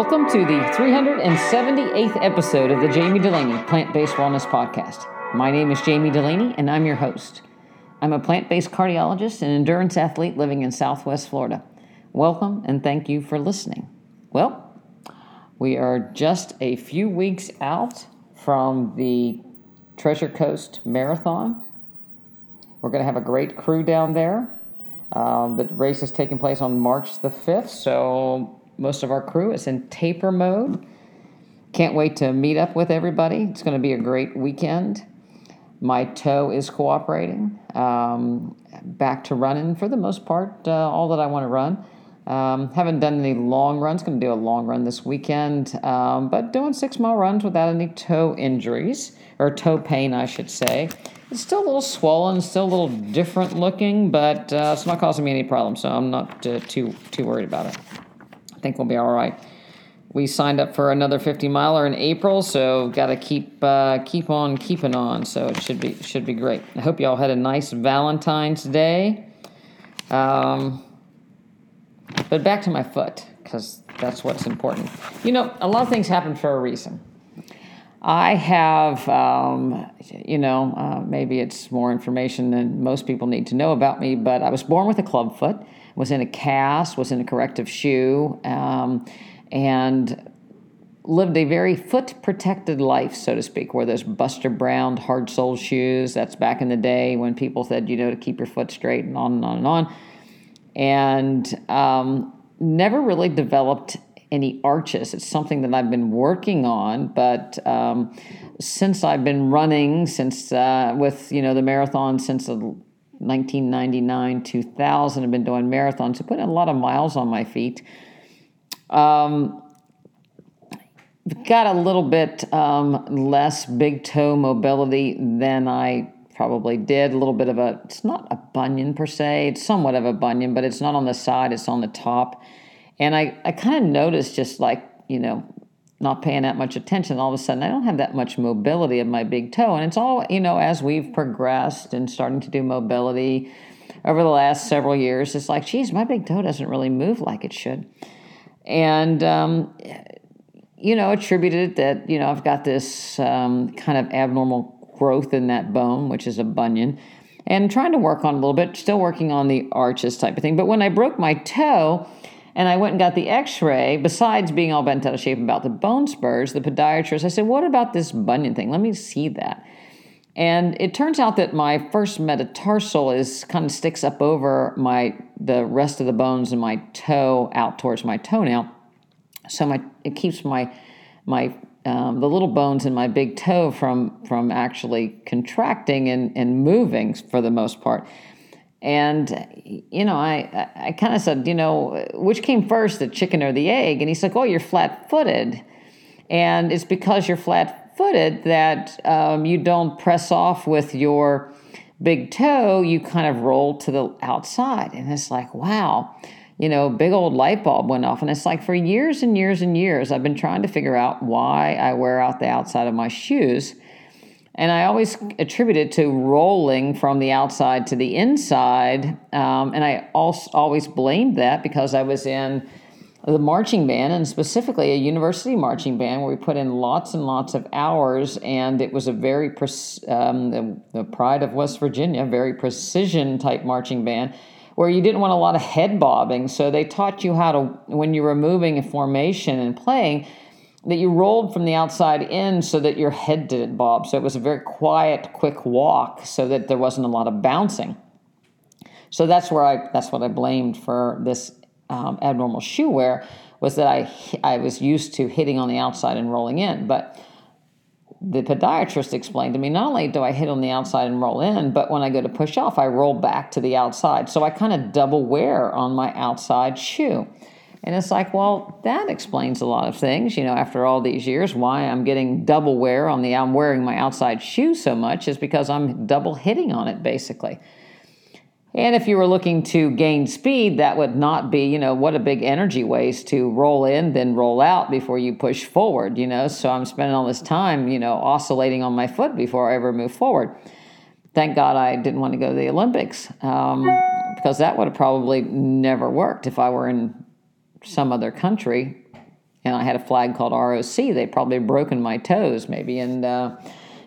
Welcome to the 378th episode of the Jamie Delaney Plant Based Wellness Podcast. My name is Jamie Delaney, and I'm your host. I'm a plant based cardiologist and endurance athlete living in Southwest Florida. Welcome and thank you for listening. Well, we are just a few weeks out from the Treasure Coast Marathon. We're going to have a great crew down there. Um, the race is taking place on March the 5th, so most of our crew is in taper mode. Can't wait to meet up with everybody. It's going to be a great weekend. My toe is cooperating. Um, back to running for the most part, uh, all that I want to run. Um, haven't done any long runs. Going to do a long run this weekend, um, but doing six mile runs without any toe injuries or toe pain, I should say. It's still a little swollen, still a little different looking, but uh, it's not causing me any problems, so I'm not uh, too too worried about it. Think we'll be all right. We signed up for another 50 miler in April, so got to keep uh, keep on keeping on. So it should be should be great. I hope you all had a nice Valentine's Day. Um, but back to my foot because that's what's important. You know, a lot of things happen for a reason. I have, um, you know, uh, maybe it's more information than most people need to know about me, but I was born with a club foot was in a cast, was in a corrective shoe, um, and lived a very foot protected life, so to speak, where those Buster Brown hard sole shoes, that's back in the day when people said, you know, to keep your foot straight and on and on and on. And um, never really developed any arches. It's something that I've been working on, but um, since I've been running, since uh, with, you know, the marathon since the 1999, 2000. I've been doing marathons, so putting a lot of miles on my feet. Um, got a little bit um, less big toe mobility than I probably did. A little bit of a, it's not a bunion per se, it's somewhat of a bunion, but it's not on the side, it's on the top. And I, I kind of noticed just like, you know, not paying that much attention, all of a sudden I don't have that much mobility of my big toe. And it's all, you know, as we've progressed and starting to do mobility over the last several years, it's like, geez, my big toe doesn't really move like it should. And, um, you know, attributed that, you know, I've got this um, kind of abnormal growth in that bone, which is a bunion, and trying to work on a little bit, still working on the arches type of thing. But when I broke my toe, and I went and got the x ray. Besides being all bent out of shape about the bone spurs, the podiatrist, I said, What about this bunion thing? Let me see that. And it turns out that my first metatarsal is kind of sticks up over my the rest of the bones in my toe out towards my toenail. So my it keeps my my um, the little bones in my big toe from from actually contracting and, and moving for the most part. And you know, I I kind of said, you know, which came first, the chicken or the egg? And he's like, oh, you're flat-footed, and it's because you're flat-footed that um, you don't press off with your big toe. You kind of roll to the outside, and it's like, wow, you know, big old light bulb went off, and it's like for years and years and years, I've been trying to figure out why I wear out the outside of my shoes and I always attribute it to rolling from the outside to the inside. Um, and I also always blamed that because I was in the marching band and specifically a university marching band where we put in lots and lots of hours. And it was a very, um, the, the pride of West Virginia, very precision type marching band where you didn't want a lot of head bobbing. So they taught you how to, when you were moving a formation and playing, that you rolled from the outside in so that your head didn't bob. So it was a very quiet, quick walk so that there wasn't a lot of bouncing. So that's where I that's what I blamed for this um, abnormal shoe wear was that I I was used to hitting on the outside and rolling in, but the podiatrist explained to me not only do I hit on the outside and roll in, but when I go to push off, I roll back to the outside. So I kind of double wear on my outside shoe. And it's like, well, that explains a lot of things. You know, after all these years, why I'm getting double wear on the, I'm wearing my outside shoe so much is because I'm double hitting on it basically. And if you were looking to gain speed, that would not be, you know, what a big energy waste to roll in, then roll out before you push forward, you know. So I'm spending all this time, you know, oscillating on my foot before I ever move forward. Thank God I didn't want to go to the Olympics um, because that would have probably never worked if I were in some other country, and I had a flag called ROC. They probably broken my toes maybe and, uh,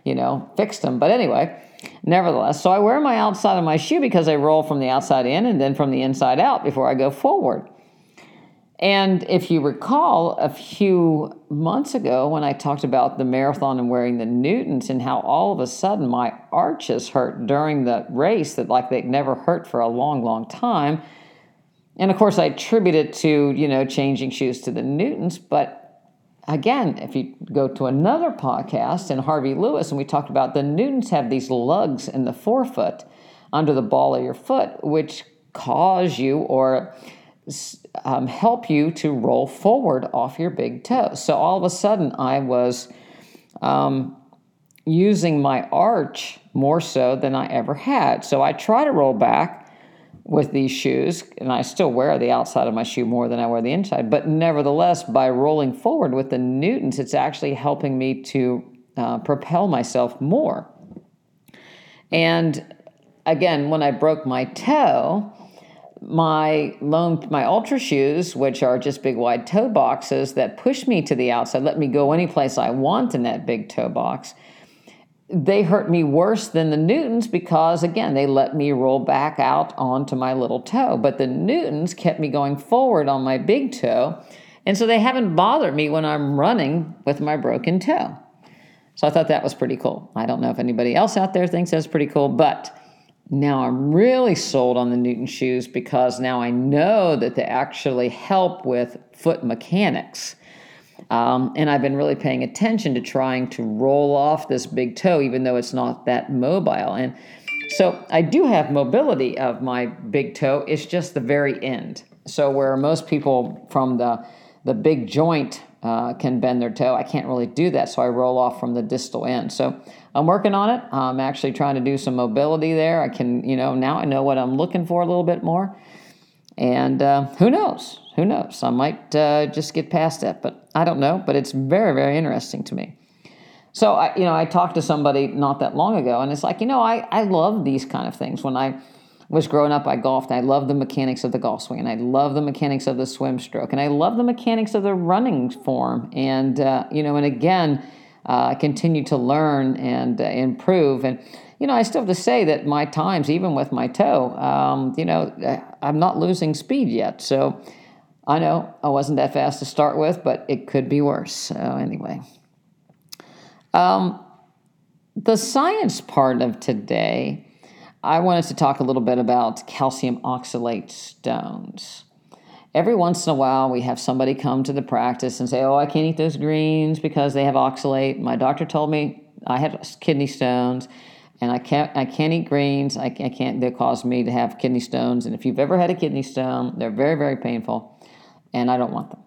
you know, fixed them. But anyway, nevertheless, so I wear my outside of my shoe because I roll from the outside in and then from the inside out before I go forward. And if you recall, a few months ago when I talked about the marathon and wearing the Newtons and how all of a sudden my arches hurt during the race that like they'd never hurt for a long, long time. And of course, I attribute it to, you know, changing shoes to the Newtons. But again, if you go to another podcast in Harvey Lewis, and we talked about the Newtons have these lugs in the forefoot under the ball of your foot, which cause you or um, help you to roll forward off your big toe. So all of a sudden, I was um, using my arch more so than I ever had. So I try to roll back with these shoes, and I still wear the outside of my shoe more than I wear the inside. But nevertheless, by rolling forward with the Newtons, it's actually helping me to uh, propel myself more. And again, when I broke my toe, my loan my ultra shoes which are just big wide toe boxes that push me to the outside let me go any place i want in that big toe box they hurt me worse than the newtons because again they let me roll back out onto my little toe. But the newtons kept me going forward on my big toe. And so they haven't bothered me when i'm running with my broken toe. So i thought that was pretty cool. I don't know if anybody else out there thinks that's pretty cool but now I'm really sold on the Newton shoes because now I know that they actually help with foot mechanics. Um, and I've been really paying attention to trying to roll off this big toe, even though it's not that mobile. And so I do have mobility of my big toe, it's just the very end. So, where most people from the, the big joint uh, can bend their toe, I can't really do that. So, I roll off from the distal end. So, I'm working on it. I'm actually trying to do some mobility there. I can, you know, now I know what I'm looking for a little bit more. And uh, who knows? Who knows? I might uh, just get past that, but I don't know. But it's very, very interesting to me. So, I, you know, I talked to somebody not that long ago, and it's like, you know, I, I love these kind of things. When I was growing up, I golfed. I love the mechanics of the golf swing, and I love the mechanics of the swim stroke, and I love the mechanics of the running form. And, uh, you know, and again, uh, continue to learn and uh, improve. And, you know, I still have to say that my times, even with my toe, um, you know, uh, I'm not losing speed yet. So I know I wasn't that fast to start with, but it could be worse. So, anyway. Um, the science part of today, I wanted to talk a little bit about calcium oxalate stones every once in a while we have somebody come to the practice and say, "Oh, I can't eat those greens because they have oxalate." My doctor told me I had kidney stones, and I can't I can't eat greens. I, I can't. They cause me to have kidney stones. And if you've ever had a kidney stone, they're very very painful, and I don't want them.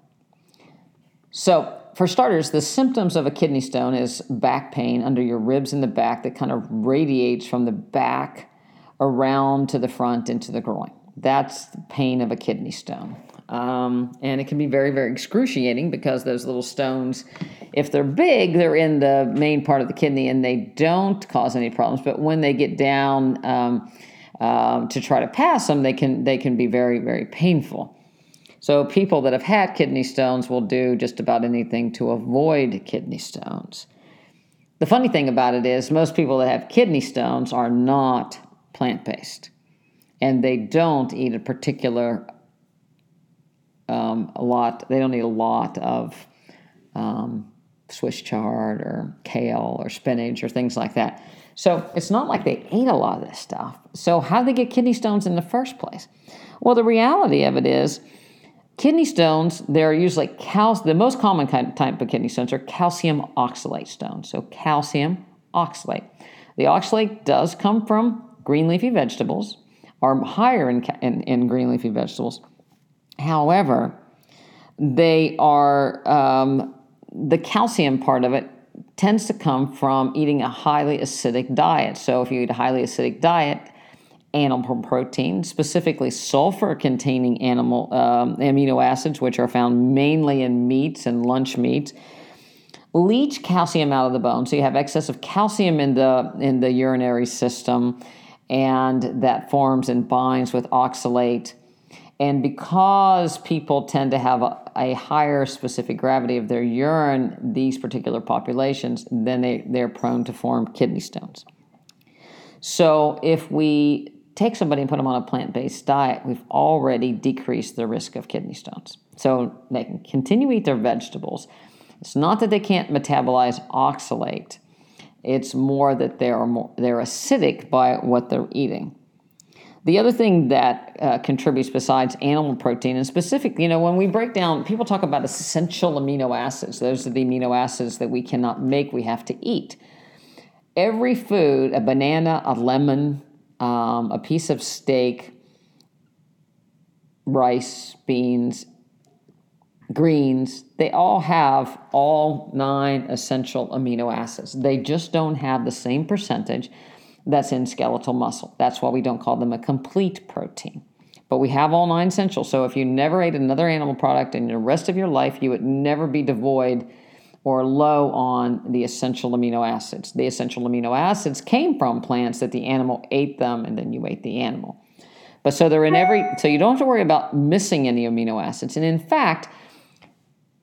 So. For starters, the symptoms of a kidney stone is back pain under your ribs in the back that kind of radiates from the back around to the front into the groin. That's the pain of a kidney stone. Um, and it can be very, very excruciating because those little stones, if they're big, they're in the main part of the kidney and they don't cause any problems. But when they get down um, um, to try to pass them, they can they can be very, very painful. So people that have had kidney stones will do just about anything to avoid kidney stones. The funny thing about it is, most people that have kidney stones are not plant based, and they don't eat a particular um, a lot. They don't need a lot of um, Swiss chard or kale or spinach or things like that. So it's not like they ate a lot of this stuff. So how do they get kidney stones in the first place? Well, the reality of it is, kidney stones. They're usually cal. The most common kind, type of kidney stones are calcium oxalate stones. So calcium oxalate. The oxalate does come from green leafy vegetables, are higher in, in, in green leafy vegetables However, they are um, the calcium part of it tends to come from eating a highly acidic diet. So if you eat a highly acidic diet, animal protein, specifically sulfur containing animal um, amino acids, which are found mainly in meats and lunch meats, leach calcium out of the bone. So you have excess of calcium in the in the urinary system, and that forms and binds with oxalate and because people tend to have a, a higher specific gravity of their urine, these particular populations, then they, they're prone to form kidney stones. So if we take somebody and put them on a plant based diet, we've already decreased the risk of kidney stones. So they can continue eat their vegetables. It's not that they can't metabolize oxalate, it's more that they're, more, they're acidic by what they're eating. The other thing that uh, contributes besides animal protein, and specifically, you know, when we break down, people talk about essential amino acids. Those are the amino acids that we cannot make, we have to eat. Every food, a banana, a lemon, um, a piece of steak, rice, beans, greens, they all have all nine essential amino acids. They just don't have the same percentage that's in skeletal muscle. That's why we don't call them a complete protein. But we have all nine essentials. So if you never ate another animal product in the rest of your life, you would never be devoid or low on the essential amino acids. The essential amino acids came from plants that the animal ate them and then you ate the animal. But so they're in every so you don't have to worry about missing any amino acids. And in fact,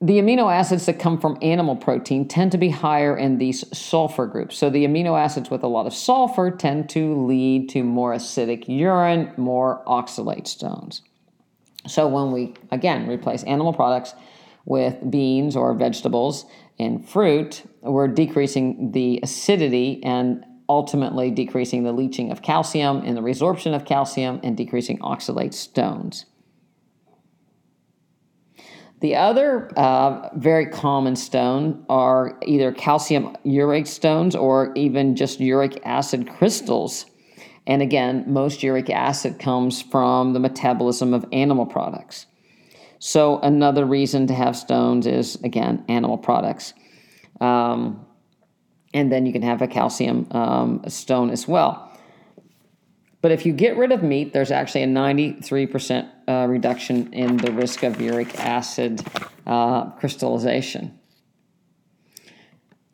the amino acids that come from animal protein tend to be higher in these sulfur groups. So the amino acids with a lot of sulfur tend to lead to more acidic urine, more oxalate stones. So when we again replace animal products with beans or vegetables and fruit, we're decreasing the acidity and ultimately decreasing the leaching of calcium and the resorption of calcium and decreasing oxalate stones. The other uh, very common stone are either calcium urate stones or even just uric acid crystals. And again, most uric acid comes from the metabolism of animal products. So, another reason to have stones is, again, animal products. Um, and then you can have a calcium um, stone as well. But if you get rid of meat, there's actually a 93% uh, reduction in the risk of uric acid uh, crystallization.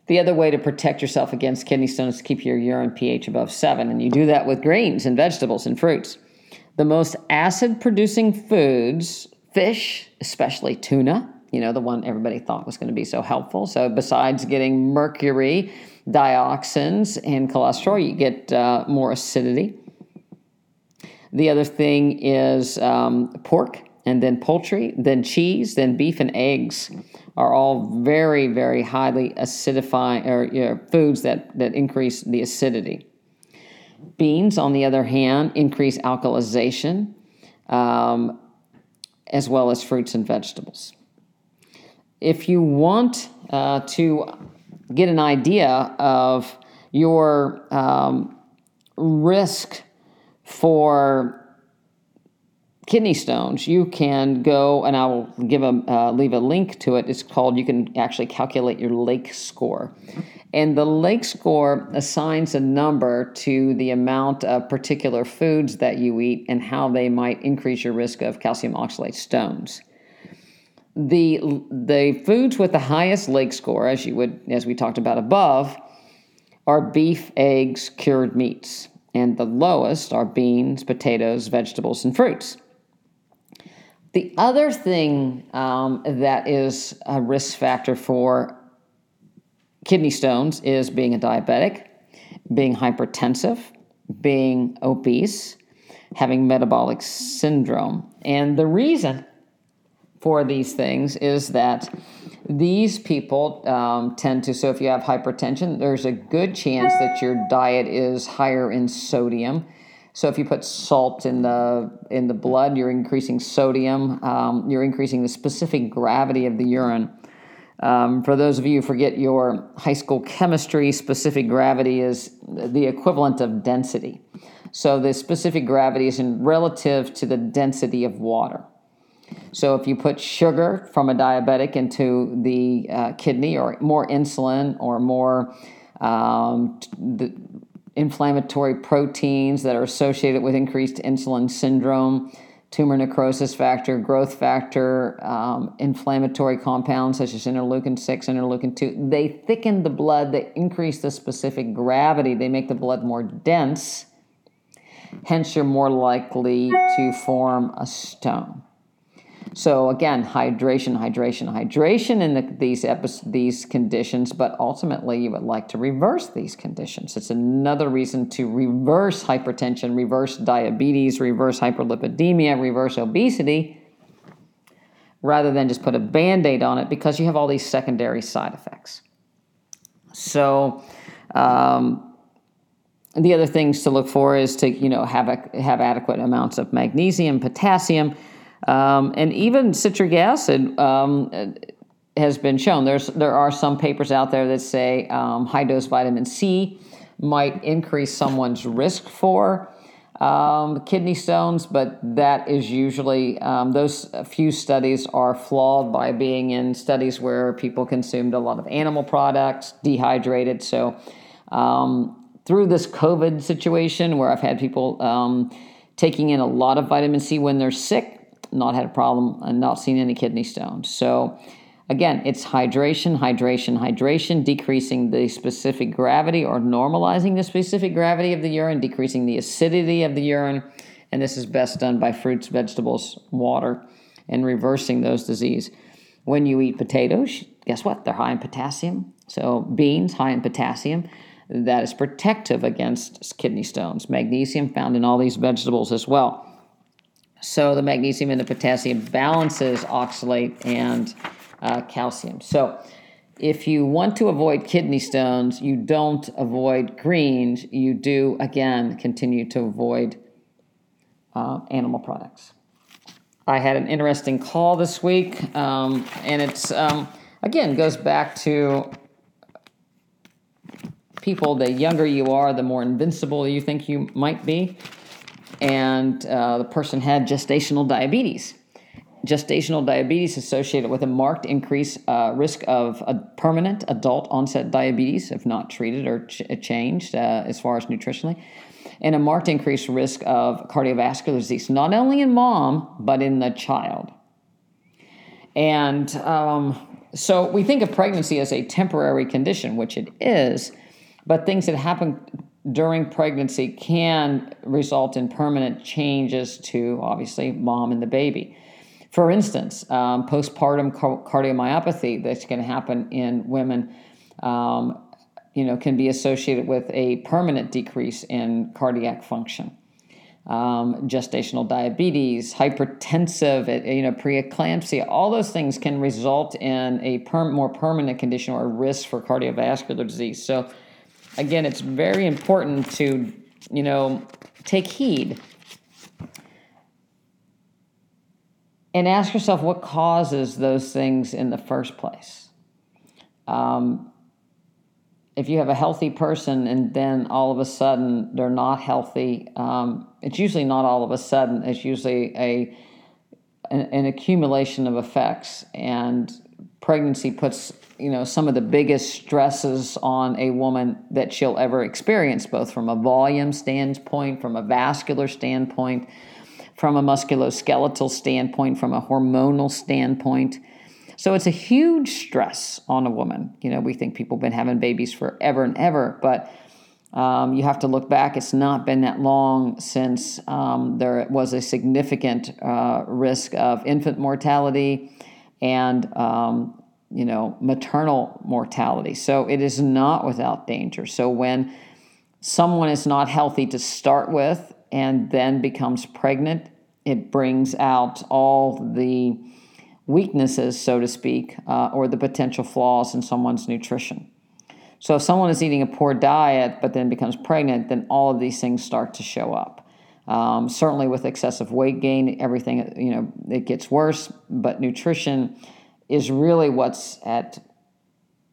The other way to protect yourself against kidney stones is to keep your urine pH above 7, and you do that with grains and vegetables and fruits. The most acid producing foods, fish, especially tuna, you know, the one everybody thought was going to be so helpful. So, besides getting mercury, dioxins, and cholesterol, you get uh, more acidity. The other thing is um, pork, and then poultry, then cheese, then beef and eggs are all very, very highly acidifying or you know, foods that, that increase the acidity. Beans, on the other hand, increase alkalization, um, as well as fruits and vegetables. If you want uh, to get an idea of your um, risk for kidney stones, you can go and I will give a uh, leave a link to it. It's called you can actually calculate your lake score. And the lake score assigns a number to the amount of particular foods that you eat and how they might increase your risk of calcium oxalate stones. The the foods with the highest lake score, as you would as we talked about above, are beef, eggs, cured meats and the lowest are beans, potatoes, vegetables, and fruits. The other thing um, that is a risk factor for kidney stones is being a diabetic, being hypertensive, being obese, having metabolic syndrome. And the reason for these things is that these people um, tend to, so if you have hypertension, there's a good chance that your diet is higher in sodium. So if you put salt in the in the blood, you're increasing sodium. Um, you're increasing the specific gravity of the urine. Um, for those of you who forget your high school chemistry, specific gravity is the equivalent of density. So the specific gravity is in relative to the density of water. So if you put sugar from a diabetic into the uh, kidney, or more insulin, or more um, the inflammatory proteins that are associated with increased insulin syndrome, tumor necrosis factor, growth factor, um, inflammatory compounds such as interleukin 6, interleukin 2, they thicken the blood, they increase the specific gravity, they make the blood more dense. Hence, you're more likely to form a stone. So again, hydration, hydration, hydration in the, these these conditions, but ultimately you would like to reverse these conditions. It's another reason to reverse hypertension, reverse diabetes, reverse hyperlipidemia, reverse obesity, rather than just put a band-aid on it because you have all these secondary side effects. So um, the other things to look for is to you know have a, have adequate amounts of magnesium, potassium um, and even citric acid um, has been shown. There's there are some papers out there that say um, high dose vitamin C might increase someone's risk for um, kidney stones, but that is usually um, those few studies are flawed by being in studies where people consumed a lot of animal products, dehydrated. So um, through this COVID situation, where I've had people taking in a lot of vitamin C when they're sick not had a problem and not seen any kidney stones. So again, it's hydration, hydration, hydration, decreasing the specific gravity or normalizing the specific gravity of the urine, decreasing the acidity of the urine. And this is best done by fruits, vegetables, water, and reversing those disease. When you eat potatoes, guess what? They're high in potassium. So beans, high in potassium. That is protective against kidney stones. Magnesium found in all these vegetables as well. So the magnesium and the potassium balances oxalate and uh, calcium. So if you want to avoid kidney stones, you don't avoid greens. You do, again, continue to avoid uh, animal products. I had an interesting call this week, um, and it's, um, again, goes back to people the younger you are, the more invincible you think you might be and uh, the person had gestational diabetes. Gestational diabetes associated with a marked increase uh, risk of a permanent adult onset diabetes if not treated or ch- changed uh, as far as nutritionally, and a marked increased risk of cardiovascular disease, not only in mom, but in the child. And um, so we think of pregnancy as a temporary condition, which it is, but things that happen during pregnancy can result in permanent changes to obviously mom and the baby. For instance, um, postpartum cardiomyopathy that can happen in women, um, you know, can be associated with a permanent decrease in cardiac function. Um, gestational diabetes, hypertensive, uh, you know, preeclampsia, all those things can result in a per- more permanent condition or a risk for cardiovascular disease. So, again, it's very important to, you know, take heed and ask yourself what causes those things in the first place. Um, if you have a healthy person and then all of a sudden they're not healthy, um, it's usually not all of a sudden. It's usually a an, an accumulation of effects, and pregnancy puts you know some of the biggest stresses on a woman that she'll ever experience both from a volume standpoint from a vascular standpoint from a musculoskeletal standpoint from a hormonal standpoint. So it's a huge stress on a woman. You know we think people have been having babies forever and ever but um, you have to look back. It's not been that long since um, there was a significant uh, risk of infant mortality and um, you know, maternal mortality. So it is not without danger. So when someone is not healthy to start with and then becomes pregnant, it brings out all the weaknesses, so to speak, uh, or the potential flaws in someone's nutrition. So if someone is eating a poor diet but then becomes pregnant, then all of these things start to show up. Um, certainly with excessive weight gain, everything, you know, it gets worse, but nutrition is really what's at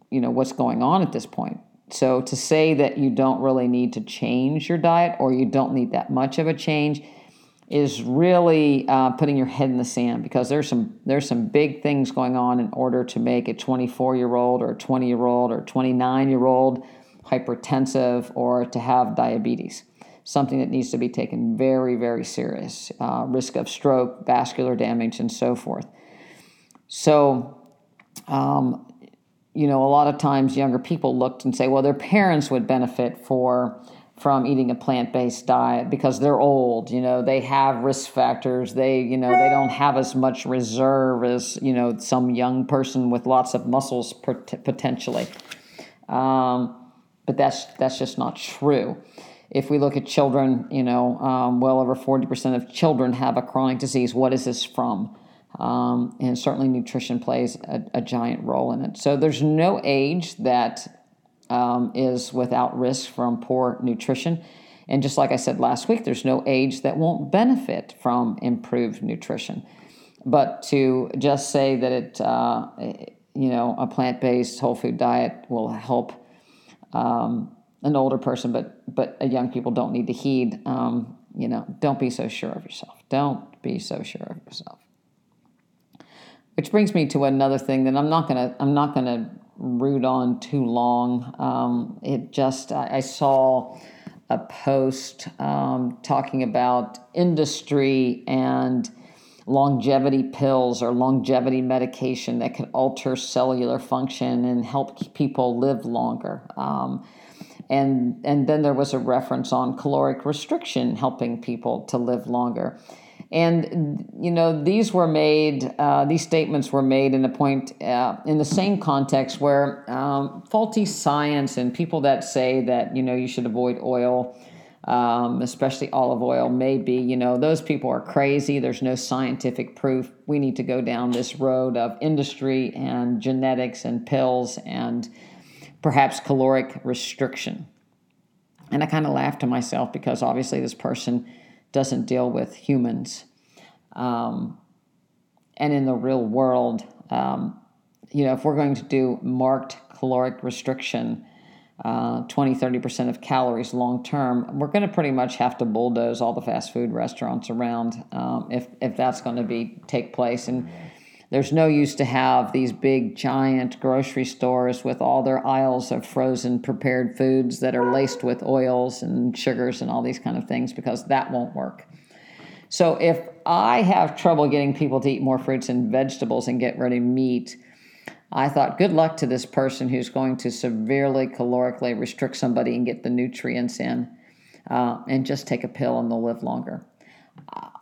you know what's going on at this point. So to say that you don't really need to change your diet or you don't need that much of a change is really uh, putting your head in the sand because there's some there's some big things going on in order to make a 24 year old or 20 year old or 29 year old hypertensive or to have diabetes something that needs to be taken very very serious uh, risk of stroke vascular damage and so forth so, um, you know, a lot of times younger people looked and say, well, their parents would benefit for from eating a plant-based diet because they're old you know they have risk factors they you know they don't have as much reserve as you know some young person with lots of muscles potentially. Um, but that's that's just not true. If we look at children you know um, well over 40% of children have a chronic disease what is this from um, and certainly nutrition plays a, a, giant role in it so there's no age that um, is without risk from poor nutrition. And just like I said last week, there's no age that won't benefit from improved nutrition. But to just say that it, uh, you know, a plant based whole food diet will help um, an older person, but but young people don't need to heed. Um, you know, don't be so sure of yourself. Don't be so sure of yourself. Which brings me to another thing that I'm not gonna I'm not gonna root on too long. Um, it just, I, I, saw a post um, talking about industry and longevity pills or longevity medication that could alter cellular function and help people live longer. Um, and, and then there was a reference on caloric restriction helping people to live longer. And you know, these were made; uh, these statements were made in a point uh, in the same context where um, faulty science and people that say that you know you should avoid oil, um, especially olive oil, maybe you know those people are crazy. There's no scientific proof. We need to go down this road of industry and genetics and pills and perhaps caloric restriction. And I kind of laughed to myself because obviously this person doesn't deal with humans. Um, and in the real world, um, you know, if we're going to do marked caloric restriction, uh, 20, 30% of calories long term, we're going to pretty much have to bulldoze all the fast food restaurants around um, if, if that's going to be take place. And there's no use to have these big, giant grocery stores with all their aisles of frozen prepared foods that are laced with oils and sugars and all these kind of things because that won't work. So if I have trouble getting people to eat more fruits and vegetables and get ready meat, I thought, good luck to this person who's going to severely calorically restrict somebody and get the nutrients in, uh, and just take a pill and they'll live longer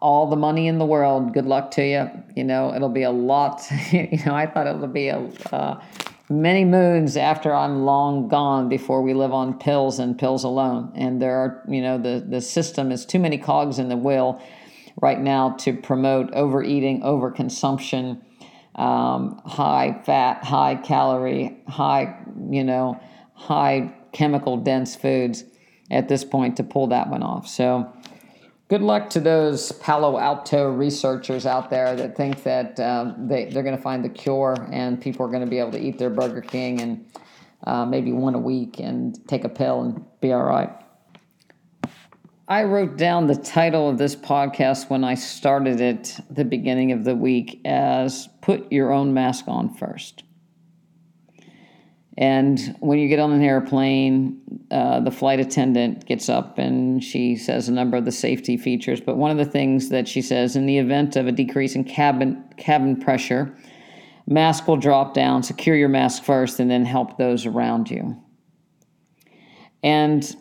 all the money in the world. Good luck to you. You know, it'll be a lot. you know, I thought it'll be a uh, many moons after I'm long gone before we live on pills and pills alone. And there are, you know, the the system is too many cogs in the wheel right now to promote overeating, overconsumption, um, high fat, high calorie, high, you know, high chemical dense foods at this point to pull that one off. So good luck to those Palo Alto researchers out there that think that um, they, they're going to find the cure and people are going to be able to eat their Burger King and uh, maybe one a week and take a pill and be all right. I wrote down the title of this podcast when I started it the beginning of the week as Put Your Own Mask On First. And when you get on an airplane, uh, the flight attendant gets up and she says a number of the safety features. But one of the things that she says in the event of a decrease in cabin, cabin pressure, mask will drop down, secure your mask first, and then help those around you. And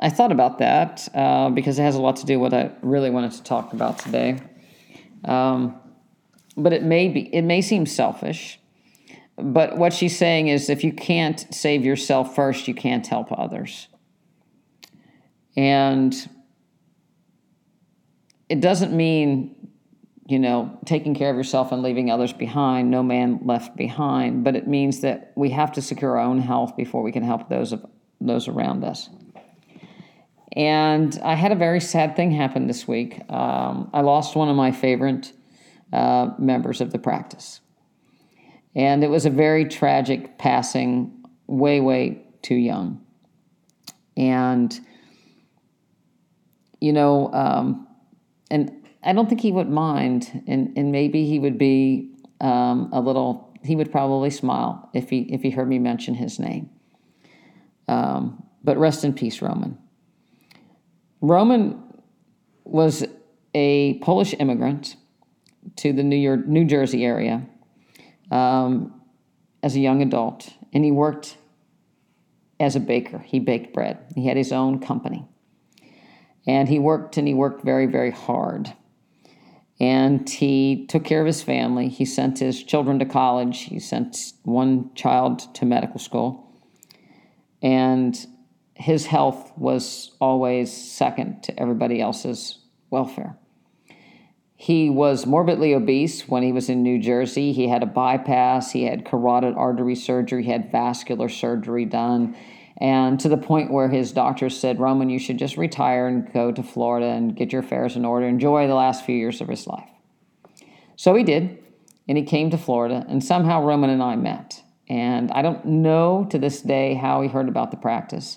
I thought about that uh, because it has a lot to do with what I really wanted to talk about today. Um, but it may be it may seem selfish but what she's saying is if you can't save yourself first, you can't help others. And it doesn't mean, you know, taking care of yourself and leaving others behind, no man left behind, but it means that we have to secure our own health before we can help those of those around us. And I had a very sad thing happen this week. Um, I lost one of my favorite uh, members of the practice. And it was a very tragic passing, way, way too young. And, you know, um, and I don't think he would mind, and, and maybe he would be um, a little, he would probably smile if he, if he heard me mention his name. Um, but rest in peace, Roman. Roman was a Polish immigrant to the New York, New Jersey area um, as a young adult, and he worked as a baker. He baked bread. He had his own company. And he worked and he worked very, very hard. And he took care of his family. He sent his children to college. He sent one child to medical school. And his health was always second to everybody else's welfare. He was morbidly obese when he was in New Jersey. He had a bypass, he had carotid artery surgery, he had vascular surgery done, and to the point where his doctors said, Roman, you should just retire and go to Florida and get your affairs in order, enjoy the last few years of his life. So he did, and he came to Florida, and somehow Roman and I met. And I don't know to this day how he heard about the practice,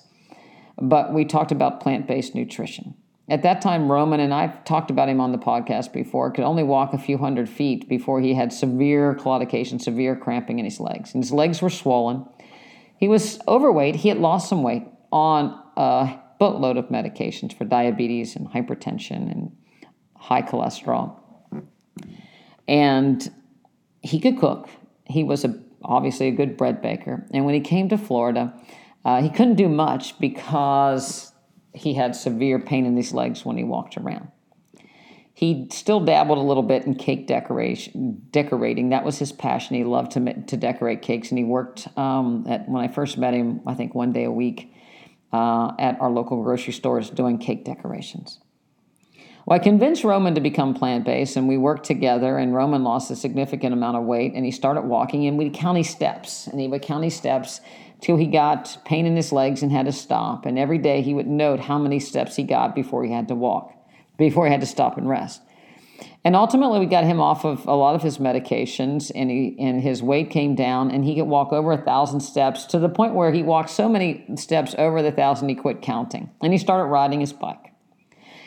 but we talked about plant based nutrition. At that time, Roman, and I've talked about him on the podcast before, could only walk a few hundred feet before he had severe claudication, severe cramping in his legs. And his legs were swollen. He was overweight. He had lost some weight on a boatload of medications for diabetes and hypertension and high cholesterol. And he could cook. He was a, obviously a good bread baker. And when he came to Florida, uh, he couldn't do much because he had severe pain in his legs when he walked around. He still dabbled a little bit in cake decoration, decorating. That was his passion. He loved to, to decorate cakes, and he worked um, at when I first met him. I think one day a week uh, at our local grocery stores doing cake decorations. Well, I convinced Roman to become plant based, and we worked together. And Roman lost a significant amount of weight, and he started walking. And we'd count his steps, and he would count his steps till he got pain in his legs and had to stop. And every day he would note how many steps he got before he had to walk, before he had to stop and rest. And ultimately, we got him off of a lot of his medications, and he and his weight came down, and he could walk over a thousand steps to the point where he walked so many steps over the thousand he quit counting, and he started riding his bike.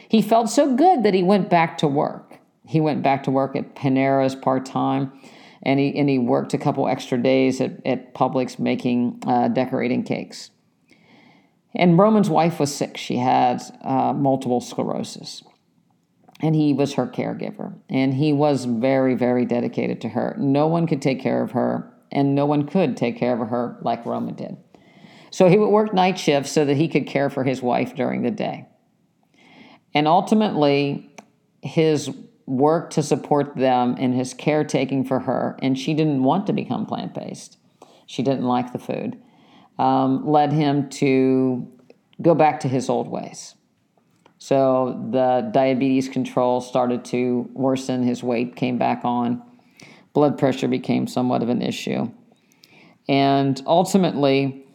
He felt so good that he went back to work. He went back to work at Panera's part time and he and he worked a couple extra days at, at Publix making uh, decorating cakes. And Roman's wife was sick; she had uh, multiple sclerosis, and he was her caregiver. And he was very, very dedicated to her. No one could take care of her, and no one could take care of her like Roman did. So he would work night shifts so that he could care for his wife during the day. And ultimately, his worked to support them in his caretaking for her, and she didn't want to become plant based. She didn't like the food. Um, led him to go back to his old ways. So the diabetes control started to worsen. His weight came back on. Blood pressure became somewhat of an issue. And ultimately,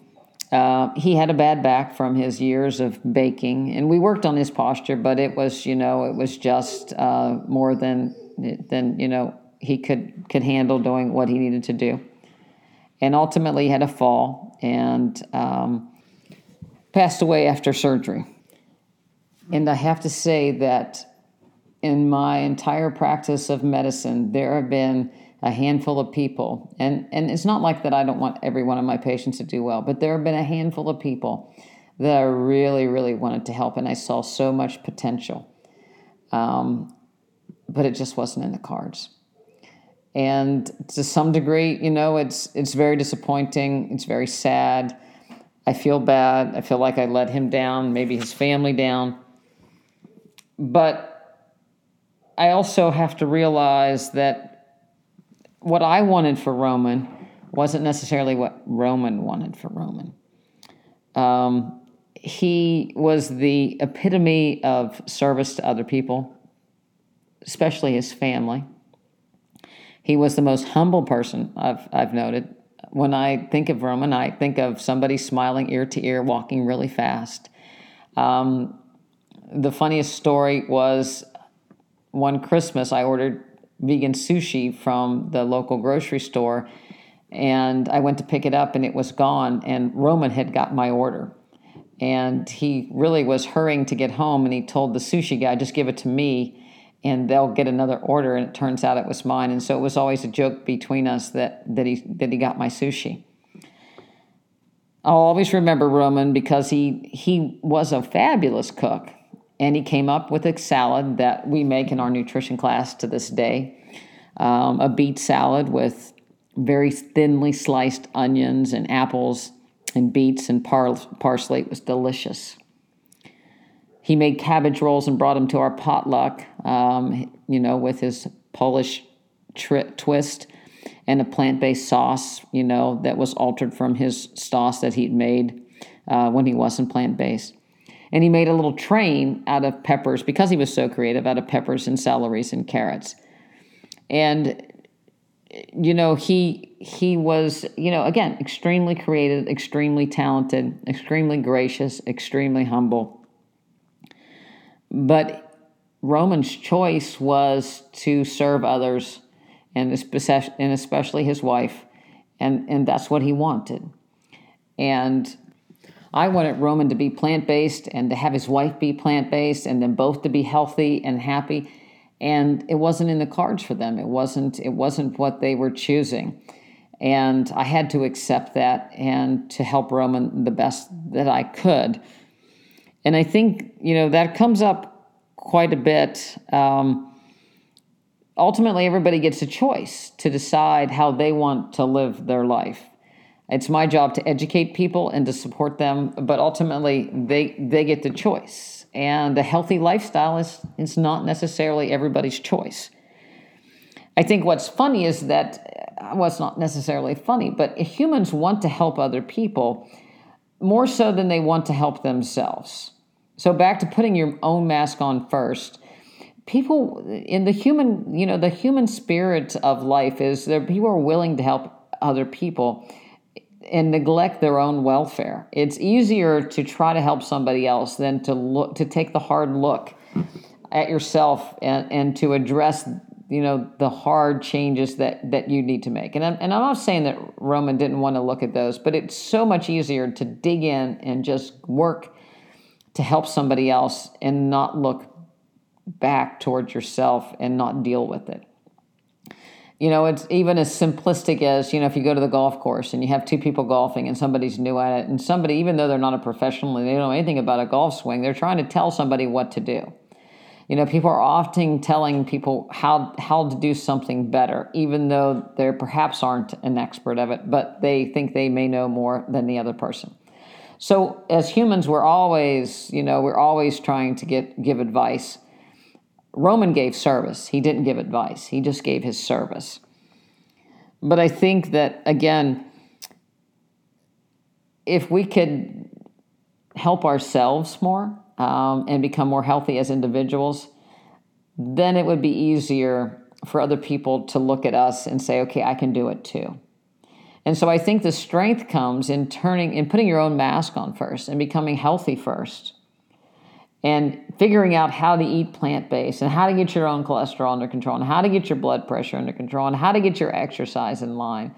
uh, he had a bad back from his years of baking, and we worked on his posture, but it was, you know, it was just uh, more than than you know he could could handle doing what he needed to do. And ultimately, had a fall and um, passed away after surgery. And I have to say that in my entire practice of medicine, there have been a handful of people, and, and it's not like that I don't want every one of my patients to do well, but there have been a handful of people that I really, really wanted to help, and I saw so much potential. Um, but it just wasn't in the cards. And to some degree, you know, it's it's very disappointing. It's very sad. I feel bad. I feel like I let him down, maybe his family down. But I also have to realize that what I wanted for Roman wasn't necessarily what Roman wanted for Roman. Um, he was the epitome of service to other people, especially his family. He was the most humble person I've, I've noted. When I think of Roman, I think of somebody smiling ear to ear, walking really fast. Um, the funniest story was one Christmas I ordered vegan sushi from the local grocery store. And I went to pick it up and it was gone. And Roman had got my order. And he really was hurrying to get home. And he told the sushi guy, just give it to me and they'll get another order. And it turns out it was mine. And so it was always a joke between us that, that, he, that he got my sushi. I'll always remember Roman because he, he was a fabulous cook and he came up with a salad that we make in our nutrition class to this day um, a beet salad with very thinly sliced onions and apples and beets and par- parsley. It was delicious. he made cabbage rolls and brought them to our potluck, um, you know, with his Polish tri- twist and a plant based sauce, you know, that was altered from his sauce that he'd made uh, when he wasn't plant based. And he made a little train out of peppers because he was so creative, out of peppers and celeries and carrots. And you know, he he was, you know, again, extremely creative, extremely talented, extremely gracious, extremely humble. But Roman's choice was to serve others and especially his wife, and, and that's what he wanted. And I wanted Roman to be plant based and to have his wife be plant based and then both to be healthy and happy. And it wasn't in the cards for them. It wasn't, it wasn't what they were choosing. And I had to accept that and to help Roman the best that I could. And I think, you know, that comes up quite a bit. Um, ultimately everybody gets a choice to decide how they want to live their life. It's my job to educate people and to support them, but ultimately they they get the choice. And a healthy lifestyle is is not necessarily everybody's choice. I think what's funny is that uh, well, it's not necessarily funny, but humans want to help other people more so than they want to help themselves. So back to putting your own mask on first people in the human you know the human spirit of life is that people are willing to help other people and neglect their own welfare it's easier to try to help somebody else than to look to take the hard look at yourself and, and to address you know the hard changes that that you need to make and I'm, and I'm not saying that roman didn't want to look at those but it's so much easier to dig in and just work to help somebody else and not look back towards yourself and not deal with it. You know, it's even as simplistic as, you know, if you go to the golf course and you have two people golfing and somebody's new at it, and somebody, even though they're not a professional and they don't know anything about a golf swing, they're trying to tell somebody what to do. You know, people are often telling people how how to do something better, even though they perhaps aren't an expert of it, but they think they may know more than the other person. So as humans, we're always, you know, we're always trying to get give advice Roman gave service. He didn't give advice, he just gave his service. But I think that, again, if we could help ourselves more um, and become more healthy as individuals, then it would be easier for other people to look at us and say, okay, I can do it too. And so I think the strength comes in turning in putting your own mask on first and becoming healthy first and figuring out how to eat plant based and how to get your own cholesterol under control and how to get your blood pressure under control and how to get your exercise in line.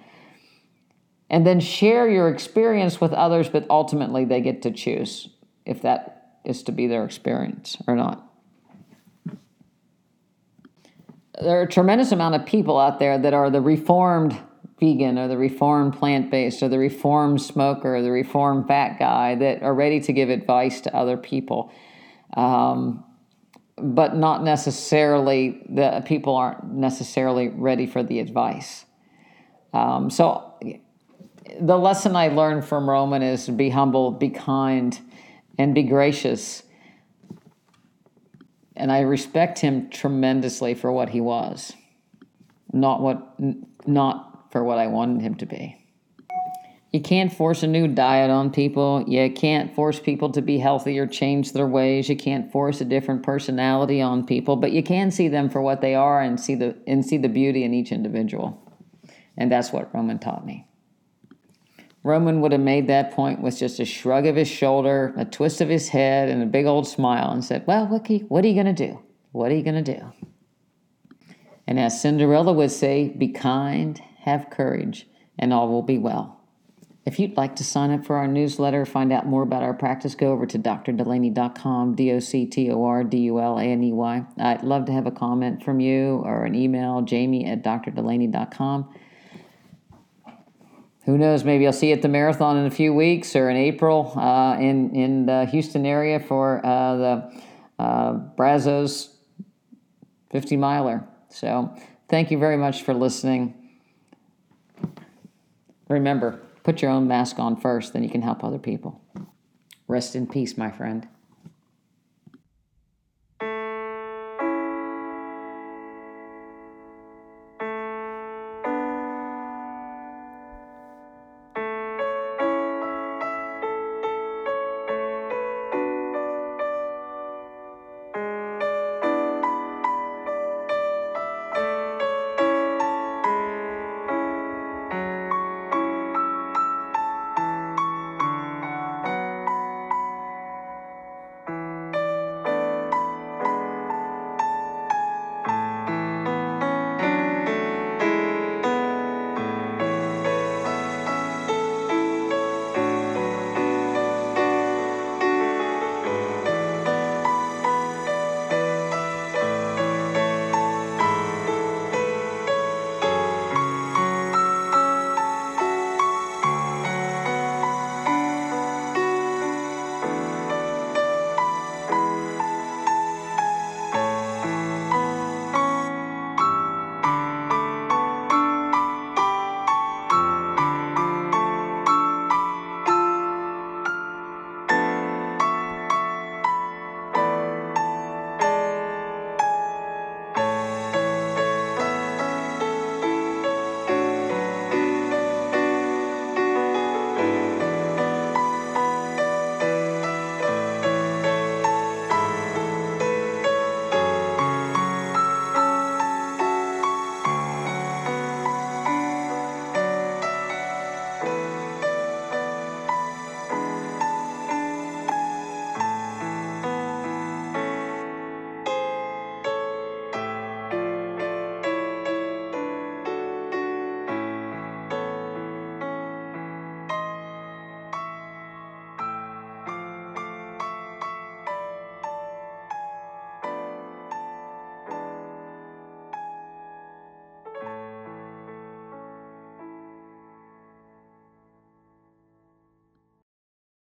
And then share your experience with others, but ultimately they get to choose if that is to be their experience or not. There are a tremendous amount of people out there that are the reformed vegan or the reformed plant based or the reformed smoker or the reformed fat guy that are ready to give advice to other people um, but not necessarily the people aren't necessarily ready for the advice. Um, so the lesson I learned from Roman is be humble, be kind, and be gracious. And I respect him tremendously for what he was, not what not for what I wanted him to be. You can't force a new diet on people. You can't force people to be healthy or change their ways. You can't force a different personality on people, but you can see them for what they are and see the and see the beauty in each individual. And that's what Roman taught me. Roman would have made that point with just a shrug of his shoulder, a twist of his head, and a big old smile and said, Well, what, what are you going to do? What are you going to do? And as Cinderella would say, be kind, have courage, and all will be well. If you'd like to sign up for our newsletter, find out more about our practice, go over to drdulaney.com, D O C T O R D U L A N E Y. I'd love to have a comment from you or an email, jamie at drdulaney.com. Who knows? Maybe I'll see you at the marathon in a few weeks or in April uh, in, in the Houston area for uh, the uh, Brazos 50 miler. So thank you very much for listening. Remember, Put your own mask on first, then you can help other people. Rest in peace, my friend.